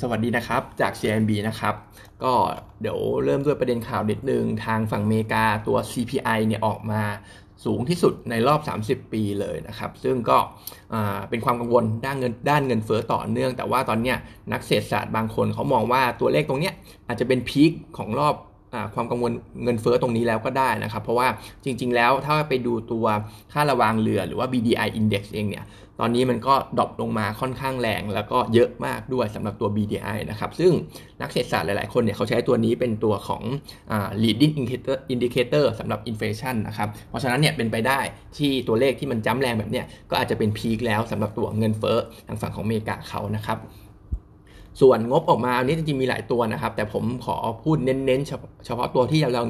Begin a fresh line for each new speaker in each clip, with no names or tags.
สวัสดีนะครับจาก CMB นะครับ ก็เดี๋ยวเริ่มด้วยประเด็นข่าวนิดนึง ทางฝั่งอเมริกาตัว CPI เนี่ยออกมาสูงที่สุดในรอบ 30 ปีเลยนะครับ ซึ่งก็เป็นความกังวลด้านเงินด้านเงินเฟ้อต่อเนื่อง แต่ว่าตอนนี้นักเศรษฐศาสตร์บางคนเขามองว่าตัวเลขตรงนี้อาจจะเป็นพีคของรอบ ความกังวลเงินเฟ้อตรงนี้แล้วก็ได้นะครับ เพราะว่าจริง ๆ แล้วถ้าไปดูตัวค่าระวางเรือหรือว่า BDI index เองเนี่ยตอนนี้มันก็ดรอปลงมาค่อนข้างแรง แล้วก็เยอะมากด้วยสำหรับตัว BDI นะครับ ซึ่งนักเศรษฐศาสตร์หลาย ๆ คนเนี่ยเขาใช้ตัวนี้เป็นตัวของอ leading indicator indicator สำหรับ inflation นะครับ เพราะฉะนั้นเนี่ยเป็นไปได้ที่ตัวเลขที่มันจ้ำแรงแบบเนี้ยก็อาจจะเป็นพีคแล้วสำหรับตัวเงินเฟ้อทางฝั่งของอเมริกาเขานะครับ ส่วนงบออกมาอันนี้จริงๆมีหลายตัวนะครับ แต่ผมขอพูดเน้นๆ เฉพาะตัวที่เรา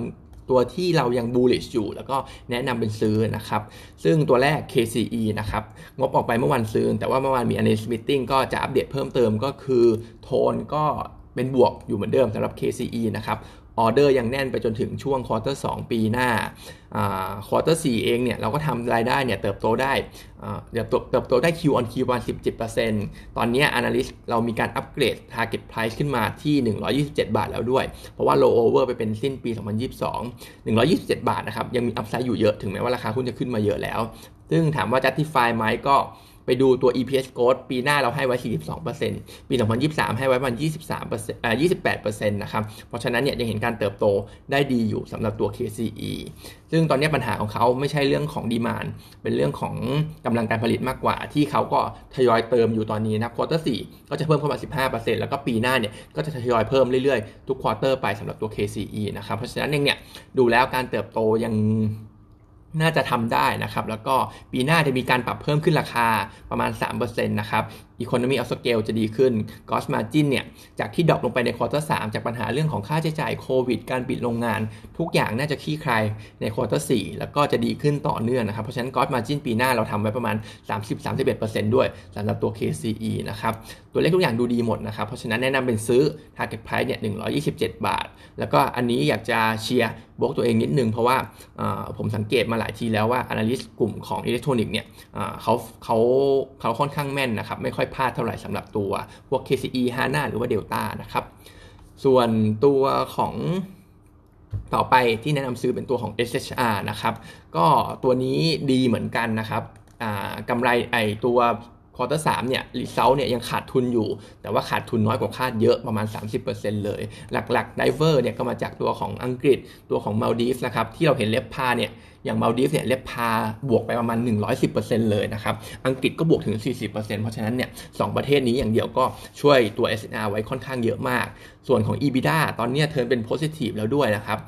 ตัวที่เรายัง bullish อยู่ แล้วก็แนะนำเป็นซื้อนะครับ ซึ่งตัวแรก KCE นะครับ งบออกไปเมื่อวันศุกร์แต่ว่าเมื่อวานมี analyst meeting ก็จะอัปเดตเพิ่มเติมก็คือโทนก็เป็นบวกอยู่เหมือนเดิมสำหรับ KCE นะครับ ออเดอร์ยังแน่นไปจนถึงช่วง quarter 2ปีหน้า quarter 4เองเนี่ยเราก็ทำรายได้เนี่ยเติบโตได้เดี๋ยวเติบโตได้ Q on Q ประมาณ 17%ตอนนี้ Analyst เรามีการ upgrade Target Price ขึ้นมาที่ 127 บาทแล้วด้วย เพราะว่า roll over ไปเป็นสิ้นปี 2022 127 บาทนะครับ ยังมี upside อยู่เยอะถึงแม้ว่าราคาหุ้นจะขึ้นมาเยอะแล้ว ซึ่งถามว่า justify ไหมก็ ไปดูตัว EPS growth ปีหน้าเราให้ไว้ 42%ปี 2023 ให้ไว้ประมาณ23%อ่า28%นะครับ เพราะฉะนั้นเนี่ยยังเห็นการเติบโตได้ดีอยู่สำหรับตัว KCE ซึ่งตอนนี้ปัญหาของเขาไม่ใช่เรื่องของ demand เป็นเรื่องของกำลังการผลิตมากกว่า ที่เขาก็ทยอยเติมอยู่ตอนนี้นะ quarter 4ก็จะเพิ่มเข้ามา 15%แล้วก็ปีหน้าเนี่ยก็จะทยอยเพิ่มเรื่อยๆ ทุก quarter ไปสำหรับตัว KCE นะครับ เพราะฉะนั้นเองเนี่ยดูแล้วการเติบโตยัง น่าจะทำได้นะครับ แล้วก็ปีหน้าจะมีการปรับเพิ่มขึ้นราคาประมาณ3%นะครับ Economy of Scale จะดีขึ้น Gross Margin เนี่ย จากที่ drop ลงไปใน quarter 3จากปัญหาเรื่องของค่าใช้จ่ายโควิด การปิดโรงงาน ทุกอย่างน่าจะคลี่คลายใน quarter 4แล้วก็จะดีขึ้นต่อเนื่องนะครับ เพราะฉะนั้น Gross Margin ปีหน้าเราทำไว้ประมาณ 30-31%ด้วยสำหรับตัว KCE นะครับ ตัวเลขทุกอย่างดูดีหมดนะครับ เพราะฉะนั้นแนะนำเป็นซื้อ Target Price เนี่ย 127 บาท แล้วก็อันนี้อยากจะเชียร์บวกตัวเองนิดนึงเพราะว่าผมสังเกตมาหลายทีแล้วว่า Analyst กลุ่มของอิเล็กทรอนิกส์เนี่ยเขาเขาเขาค่อนข้างแม่นนะครับไม่ค่อยพลาดเท่าไหร่สำหรับตัวพวก KCE HANA หรือว่า Delta นะครับ ส่วนตัวของต่อไปที่แนะนำซื้อเป็นตัวของ SHR นะครับ ก็ตัวนี้ดีเหมือนกันนะครับกำไรไอตัวquarter 3 เนี่ย result เนี่ยยังขาดทุนอยู่ แต่ว่าขาดทุนน้อยกว่าคาดเยอะประมาณ 30%เลย หลักๆ driver เนี่ยก็มาจากตัวของอังกฤษตัวของมาลดีฟนะครับ ที่เราเห็น RevPAR เนี่ย อย่างมาลดีฟเนี่ย RevPAR บวกไปประมาณ 110%เลยนะครับอังกฤษก็บวกถึง 40%เพราะฉะนั้นเนี่ยสองประเทศนี้อย่างเดียวก็ช่วยตัว SHR ไว้ค่อนข้างเยอะมาก ส่วนของ EBITDA ตอนนี้ turn เป็น positive แล้วด้วยนะครับ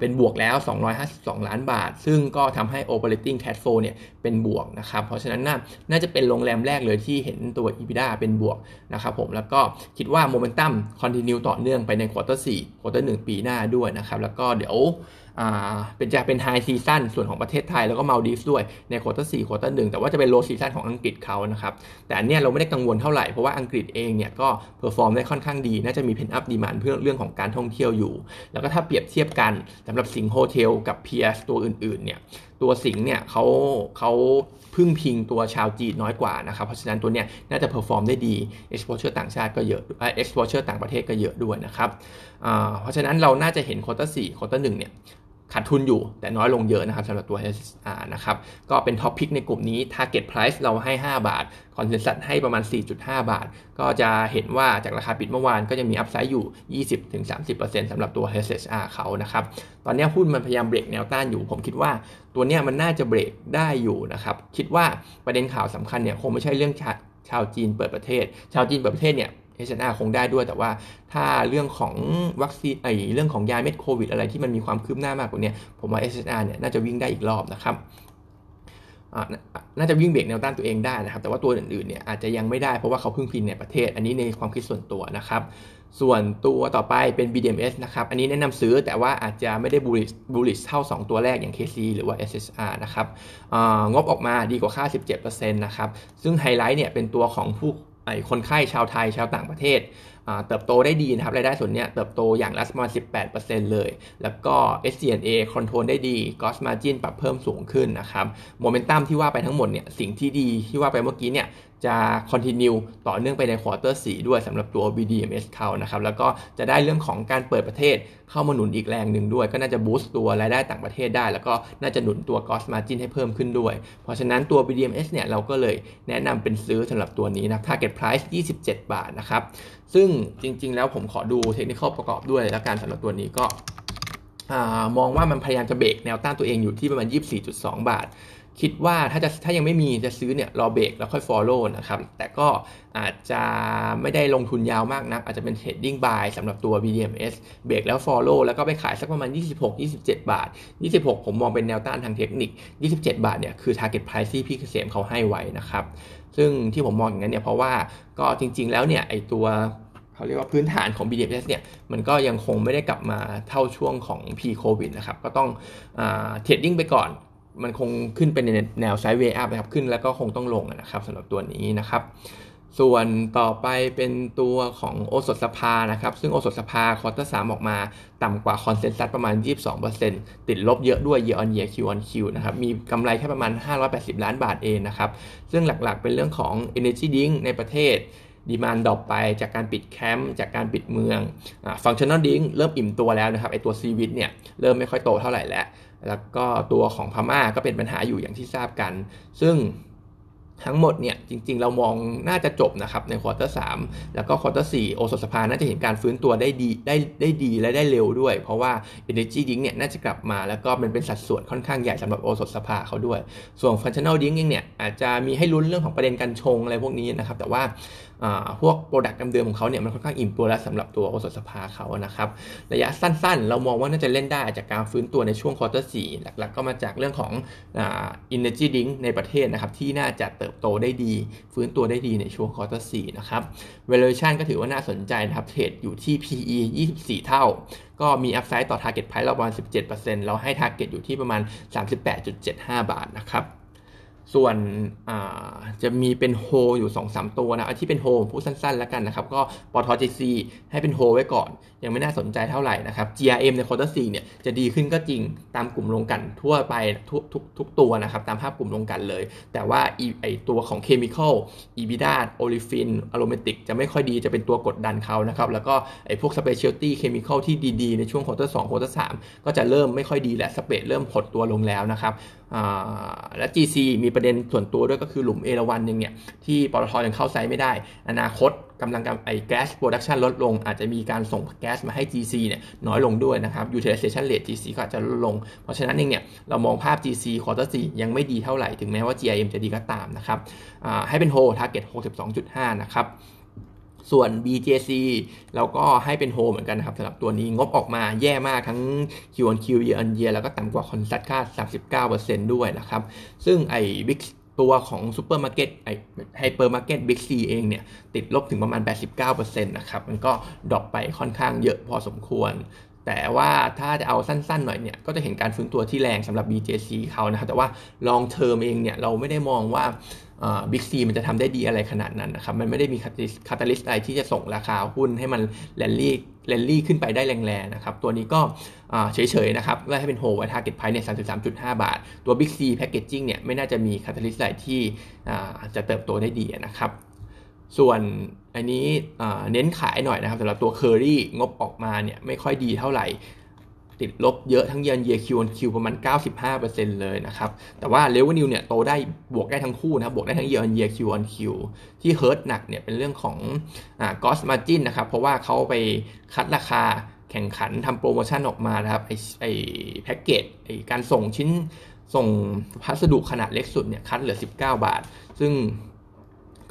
เป็นบวกแล้ว 252 ล้านบาท ซึ่งก็ทำให้ operating cash flow เนี่ยเป็นบวกนะครับ เพราะฉะนั้นน่านาจะเป็นโรงแรมแรกเลยที่เห็นตัว EBITDA เป็นบวกนะครับผม แล้วก็คิดว่า momentum continue ต่อเนื่องไปใน quarter 4 quarter 1ปีหน้าด้วยนะครับ แล้วก็เดี๋ยวเป็นจะเป็น high season ส่วนของประเทศไทยแล้วก็มาลดีฟด้วยใน quarter สี่ quarter หนึ่งแต่ว่าจะเป็น low season ของอังกฤษเขานะครับแต่อันเนี้ยเราไม่ได้กังวลเท่าไหร่เพราะว่าอังกฤษเองเนี่ยก็ perform ได้ค่อนข้างดีน่าจะมี pent-up demand เพื่อเรื่องของการท่องเที่ยวอยู่ แล้วก็ถ้าเปรียบเทียบกันสำหรับสิงห์ Hotel กับ peers ตัวอื่นๆเนี่ยตัวสิงห์เนี่ยเขาเขาพึ่งพิงตัวชาวจีนน้อยกว่านะครับ เพราะฉะนั้นตัวเนี้ยน่าจะ perform ได้ดี exposure ต่างชาติก็เยอะ exposure ต่างประเทศก็เยอะด้วยนะครับ เพราะฉะนั้นเราน่าจะเห็น quarter สี่ quarter หนึ่งเนี่ย ขาดทุนอยู่แต่น้อยลงเยอะนะครับสำหรับตัว SHR นะครับก็เป็น top pick ในกลุ่มนี้ Target Price เราให้ 5 บาท consensus ให้ประมาณ 4.5 บาท ก็จะเห็นว่าจากราคาปิดเมื่อวานก็จะมี upside อยู่่ 20-30%สำหรับตัว SHR เขานะครับตอนนี้หุ้นมันพยายามเบรกแนวต้านอยู่ ผมคิดว่าตัวนี้มันน่าจะเบรกได้อยู่นะครับคิดว่าประเด็นข่าวสำคัญเนี่ยคงไม่ใช่เรื่องชาวจีนเปิดประเทศ ชาวจีนเปิดประเทศเนี่ย H&R คงได้ด้วย แต่ว่าถ้าเรื่องของวัคซีนไอเรื่องของยาเม็ดโควิดอะไรที่มันมีความคืบหน้ามากกว่านี้ผมว่า H&R เนี่ยน่าจะวิ่งได้อีกรอบนะครับน่าจะวิ่งเบรกแนวต้านตัวเองได้นะครับ แต่ว่าตัวอื่นๆเนี่ยอาจจะยังไม่ได้เพราะว่าเขาเพึ่งพิงในประเทศ อันนี้ในความคิดส่วนตัวนะครับ ส่วนตัวต่อไปเป็น BDMs นะครับ อันนี้แนะนำซื้อแต่ว่าอาจจะไม่ได้ bullish bullish เท่า 2 ตัวแรกอย่าง KC หรือว่า SSR นะครับงบออกมาดีกว่าค่า 17%นะครับ ซึ่งไฮไลท์เนี่ยเป็นตัวของผู้ ไอคนไข้ชาวไทยชาวต่างประเทศ เติบโตได้ดีนะครับรายได้ส่วนนี้เติบโตอย่างละประมาณ18%เลย แล้วก็ SG&A คอนโทรลได้ดี Gross Margin ปรับเพิ่มสูงขึ้นนะครับโมเมนตัมที่ว่าไปทั้งหมดเนี่ยสิ่งที่ดีที่ว่าไปเมื่อกี้เนี่ยจะ continue ต่อเนื่องไปในควอเตอร์4ด้วยสำหรับตัว BDMs เขานะครับแล้วก็จะได้เรื่องของการเปิดประเทศเข้ามาหนุนอีกแรงหนึ่งด้วย ก็น่าจะบูสต์ตัวรายได้ต่างประเทศได้ แล้วก็น่าจะหนุนตัว cost margin ให้เพิ่มขึ้นด้วย เพราะฉะนั้นตัว BDMs เนี่ยเราก็เลยแนะนำเป็นซื้อสำหรับตัวนี้นะ target price 27 บาทนะครับซึ่งจริง ๆ แล้วผมขอดูเทคนิคประกอบด้วย แล้วการสำหรับตัวนี้ก็มองว่ามันพยายามจะเบรกแนวต้านตัวเองอยู่ที่ประมาณ 24.2 บาท คิดว่าถ้าจะถ้ายังไม่มีจะซื้อเนี่ยรอเบรกแล้วค่อย follow นะครับ แต่ก็อาจจะไม่ได้ลงทุนยาวมากนัก อาจจะเป็น trading buy สำหรับตัว BDMs เบรกแล้ว follow แล้วก็ไปขายสักประมาณ 26-27 บาท 26 ผมมองเป็นแนวต้านทางเทคนิค 27 บาทเนี่ยคือ target price ที่พี่เกษมเขาให้ไว้นะครับ ซึ่งที่ผมมองอย่างนั้นเนี่ยเพราะว่าก็จริง ๆ แล้วเนี่ยไอตัวเขาเรียกว่าพื้นฐานของ BDMs เนี่ยมันก็ยังคงไม่ได้กลับมาเท่าช่วงของ pre covid นะครับก็ต้อง trading ไปก่อน มันคงขึ้นเป็นในแนว sideway up นะครับ ขึ้นแล้วก็คงต้องลงนะครับสำหรับตัวนี้นะครับ ส่วนต่อไปเป็นตัวของโอสถสภานะครับ ซึ่งโอสถสภา quarter สามออกมาต่ำกว่า consensus ประมาณ 22%ติดลบเยอะด้วย year on year Q on Q นะครับ มีกำไรแค่ประมาณ 580 ล้านบาทเองนะครับ ซึ่งหลักๆเป็นเรื่องของ Energy Drink ในประเทศ demand drop ไปจากการปิดแคมป์จากการปิดเมือง Functional Drink เริ่มอิ่มตัวแล้วนะครับไอตัวซีวิตเนี่ยเริ่มไม่ค่อยโตเท่าไหร่แล้ว แล้วก็ตัวของพม่าก็เป็นปัญหาอยู่อย่างที่ทราบกัน ซึ่งทั้งหมดเนี่ยจริง ๆ เรามองน่าจะจบนะครับใน quarter สามแล้วก็ quarter สี่โอสถสภาน่าจะเห็นการฟื้นตัวได้ดีได้ได้ดีและได้เร็วด้วย เพราะว่า Energy Drink เนี่ยน่าจะกลับมาแล้วก็มันเป็นสัดส่วนค่อนข้างใหญ่สำหรับโอสถสภาเขาด้วย ส่วน Functional Drink เองเนี่ยอาจจะมีให้ลุ้นเรื่องของประเด็นกัญชงอะไรพวกนี้นะครับแต่ว่า พวก product เดิมของเขาเนี่ยมันค่อนข้างอิ่มตัวแล้วสำหรับตัวโอสถสภาเขานะครับระยะสั้นๆ เรามองว่าน่าจะเล่นได้จากการฟื้นตัวในช่วง quarter สี่หลักๆ ก็มาจากเรื่องของ Energy Drink ในประเทศนะครับที่น่าจะเติบโตได้ดี ฟื้นตัวได้ดีในช่วง quarter สี่นะครับ valuation ก็ถือว่าน่าสนใจนะครับ trade อยู่ที่ PE 24 เท่า ก็มี upside ต่อ target price เราประมาณ 17%เราให้ target อยู่ที่ประมาณ 38.75 บาทนะครับ ส่วนจะมีเป็นโฮอยู่ 2-3 ตัวนะที่เป็นโฮพูดสั้นๆ แล้วกันนะครับ ก็ PTTGC ให้เป็นโฮไว้ก่อน ยังไม่น่าสนใจเท่าไหร่นะครับ GRM ใน quarter 4เนี่ยจะดีขึ้นก็จริงตามกลุ่มโรงกลั่นทั่วไปทุกทุกทุกตัวนะครับ ตามภาพกลุ่มโรงกลั่นเลย แต่ว่าไอตัวของ chemical EBITDA olefin aromatic จะไม่ค่อยดีจะเป็นตัวกดดันเขานะครับ แล้วก็ไอพวก specialty chemical ที่ดีๆ ในช่วง quarter 2 quarter 3ก็จะเริ่มไม่ค่อยดีและ spread เริ่มหดตัวลงแล้วนะครับ และ GC มีประเด็นส่วนตัวด้วยก็คือหลุมเอราวัณหนึ่งเนี่ยที่ปตทยังเข้า site ไม่ได้ อนาคตกำลังกไอ้ gas production ลดลง อาจจะมีการส่งแก๊สมาให้ GC เนี่ยน้อยลงด้วยนะครับ utilization rate GC ก็อาจจะลดลง เพราะฉะนั้นเองเนี่ยเรามองภาพ GC quarter สี่ยังไม่ดีเท่าไหร่ ถึงแม้ว่า GRM จะดีก็ตามนะครับให้เป็นโฮ target 62.5 นะครับ ส่วน BJC เราก็ให้เป็นโฮเหมือนกันนะครับสำหรับตัวนี้งบออกมาแย่มากทั้ง Q1Q year on year แล้วก็ต่ำกว่าคอนซัตค่า 39%ด้วยนะครับ ซึ่งไอ้บิ๊กตัวของซูเปอร์มาร์เก็ตไอไฮเปอร์มาร์เก็ตบิ๊กซีเองเนี่ยติดลบถึงประมาณ 89%นะครับ มันก็ drop ไปค่อนข้างเยอะพอสมควร แต่ว่าถ้าจะเอาสั้นๆหน่อยเนี่ยก็จะเห็นการฟื้นตัวที่แรงสำหรับ BJC เขานะครับแต่ว่า long term เองเนี่ยเราไม่ได้มองว่าบิ๊กซีมันจะทำได้ดีอะไรขนาดนั้นนะครับมันไม่ได้มี catalyst อะไรที่จะส่งราคาหุ้นให้มันแลนลี่แลนลี่ขึ้นไปได้แรงๆนะครับตัวนี้ก็เฉยๆนะครับก็ให้เป็น hold ไว้ target price เนี่ย33.5บาท ตัวบิ๊กซี packaging เนี่ยไม่น่าจะมี catalyst อะไรที่จะเติบโตได้ดีนะครับ ส่วนอันนี้เน้นขายหน่อยนะครับสำหรับตัวเคอรี่งบออกมาเนี่ยไม่ค่อยดีเท่าไหร่ ติดลบเยอะทั้งเยือนเยียคิวคิวประมาณ 95%เลยนะครับ แต่ว่า revenue เนี่ยโตได้บวกได้ทั้งคู่นะครับบวกได้ทั้ง year on year Q on Qที่ hurt หนักเนี่ยเป็นเรื่องของอ่า gross margin นะครับ เพราะว่าเขาไป cut ราคาแข่งขันทำโปรโมชั่นออกมานะครับไอไอแพ็กเกจไอการส่งชิ้นส่งพัสดุขนาดเล็กสุดเนี่ย cut เหลือ 19 บาท ซึ่ง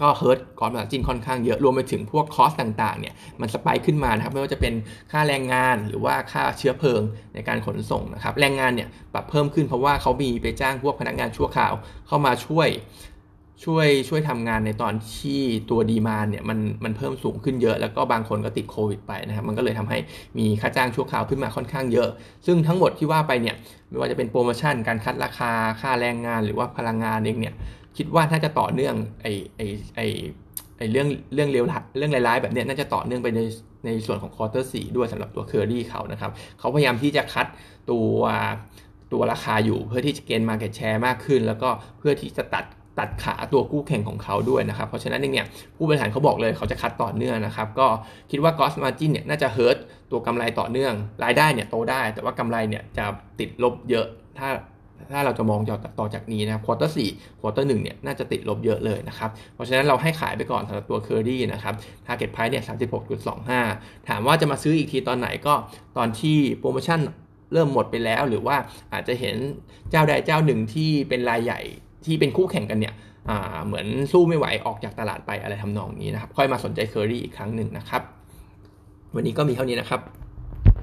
ก็ hurt gross margin ค่อนข้างเยอะ รวมไปถึงพวก cost ต่างๆเนี่ยมัน spike ขึ้นมานะครับไม่ว่าจะเป็นค่าแรงงานหรือว่าค่าเชื้อเพลิงในการขนส่งนะครับแรงงานเนี่ยปรับเพิ่มขึ้นเพราะว่าเขามีไปจ้างพวกพนักงานชั่วคราวเข้ามาช่วยช่วยช่วยทำงานในตอนที่ตัว demand เนี่ยมันมันเพิ่มสูงขึ้นเยอะ แล้วก็บางคนก็ติดโควิดไปนะครับมันก็เลยทำให้มีค่าจ้างชั่วคราวขึ้นมาค่อนข้างเยอะ ซึ่งทั้งหมดที่ว่าไปเนี่ยไม่ว่าจะเป็นโปรโมชั่นการ cut ราคาค่าแรงงานหรือว่าพลังงานเองเนี่ย คิดว่าถ้าจะต่อเนื่องไอไอไอไอเรื่องเรื่องเลวเรื่องร้ายๆแบบนี้น่าจะต่อเนื่องไปในในส่วนของ quarter สี่ด้วยสำหรับตัวเคอรี่เขานะครับเขาพยายามที่จะ cutตัวตัวราคาอยู่เพื่อที่จะ gain market share มากขึ้น แล้วก็เพื่อที่จะตัดตัดขาตัวกู้แข่งของเขาด้วยนะครับ เพราะฉะนั้นเนี่ยผู้บริหารเขาบอกเลยเขาจะ cut ต่อเนื่องนะครับ ก็คิดว่า gross margin เนี่ยน่าจะ hurt ตัวกำไรต่อเนื่อง รายได้เนี่ยโตได้ แต่ว่ากำไรเนี่ยจะติดลบเยอะถ้า ถ้าเราจะมองต่อจากนี้นะครับ quarter สี่ quarter หนึ่งเนี่ยน่าจะติดลบเยอะเลยนะครับ เพราะฉะนั้นเราให้ขายไปก่อนสำหรับตัวเคอรี่นะครับ target price เนี่ยสามสิบหกจุดสองห้าถามว่าจะมาซื้ออีกทีตอนไหนก็ตอนที่โปรโมชั่นเริ่มหมดไปแล้วหรือว่าอาจจะเห็นเจ้าใดเจ้าหนึ่งที่เป็นรายใหญ่ที่เป็นคู่แข่งกันเนี่ยเหมือนสู้ไม่ไหวออกจากตลาดไปอะไรทำนองนี้นะครับ ค่อยมาสนใจเคอรี่อีกครั้งหนึ่งนะครับ วันนี้ก็มีเท่านี้นะครับ